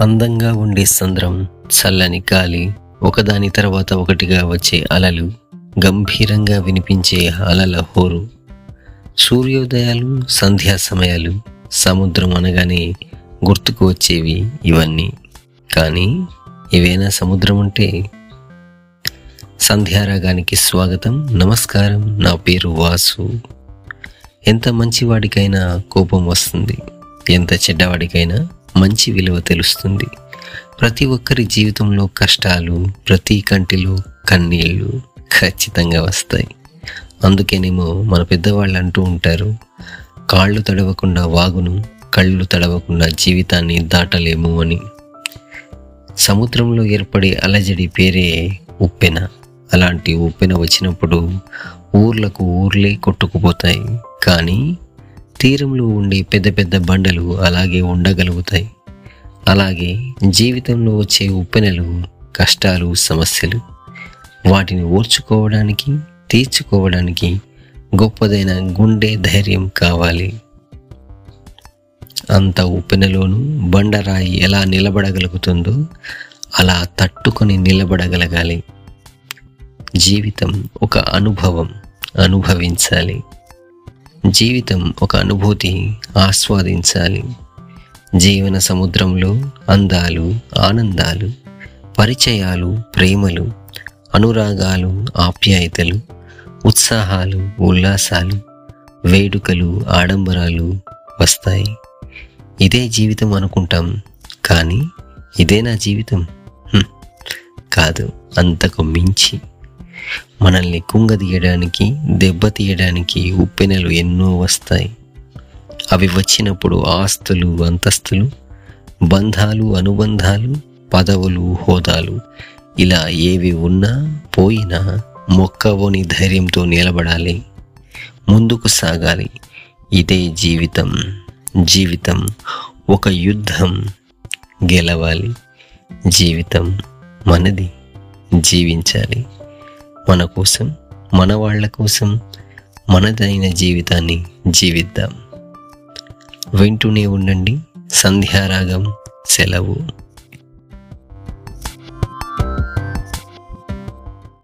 అందంగా ఉండే సంద్రం చల్లని గాలి ఒకదాని తర్వాత ఒకటిగా వచ్చే అలలు గంభీరంగా వినిపించే అలల హోరు. సూర్యోదయాలు సంధ్యా సమయాలు సముద్రం అనగానే గుర్తుకు వచ్చేవి ఇవన్నీ. కానీ ఇవేనా సముద్రం అంటే? సంధ్యారాగానికి స్వాగతం నమస్కారం. నా పేరు వాసు. ఎంత మంచివాడికైనా కోపం వస్తుంది. ఎంత చెడ్డవాడికైనా మంచి విలువ తెలుస్తుంది. ప్రతి ఒక్కరి జీవితంలో కష్టాలు ప్రతి కంటిలో కన్నీళ్ళు ఖచ్చితంగా వస్తాయి. అందుకేనేమో మన పెద్దవాళ్ళు అంటూ ఉంటారు కాళ్ళు తడవకుండా వాగును కళ్ళు తడవకుండా జీవితాన్ని దాటలేము అని. సముద్రంలో ఏర్పడే అలజడి పేరే ఉప్పెన. అలాంటి ఉప్పెన వచ్చినప్పుడు ఊర్లకు ఊర్లే కొట్టుకుపోతాయి. కానీ తీరంలో ఉండే పెద్ద పెద్ద బండలు అలాగే ఉండగలుగుతాయి. అలాగే జీవితంలో వచ్చే ఉప్పెనలు కష్టాలు సమస్యలు వాటిని ఓర్చుకోవడానికి తీర్చుకోవడానికి గొప్పదైన గుండె ధైర్యం కావాలి. అంత ఉప్పెనలోనూ బండరాయి ఎలా నిలబడగలుగుతుందో అలా తట్టుకొని నిలబడగలగాలి. జీవితం ఒక అనుభవం అనుభవించాలి. జీవితం ఒక అనుభూతి ఆస్వాదించాలి. జీవన సముద్రంలో అందాలు ఆనందాలు పరిచయాలు ప్రేమలు అనురాగాలు ఆప్యాయతలు ఉత్సాహాలు ఉల్లాసాలు వేడుకలు ఆడంబరాలు వస్తాయి. ఇదే జీవితం అనుకుంటాం. కానీ ఇదే నా జీవితం. కాదు అంతకు మించి. మనల్ని కుంగదీయడానికి దెబ్బతీయడానికి ఉప్పెనలు ఎన్నో వస్తాయి. అవి వచ్చినప్పుడు ఆస్తులు అంతస్తులు బంధాలు అనుబంధాలు పదవులు హోదాలు ఇలా ఏవి ఉన్నా పోయినా మొక్కవోని ధైర్యంతో నిలబడాలి. ముందుకు సాగాలి. ఇదే జీవితం. జీవితం ఒక యుద్ధం. గెలవాలి. జీవితం మనది. జీవించాలి. మన కోసం మన వాళ్ళ కోసం మనదైన జీవితాన్ని జీవిద్దాం. వింటూనే ఉండండి. సంధ్యారాగం సెలవు.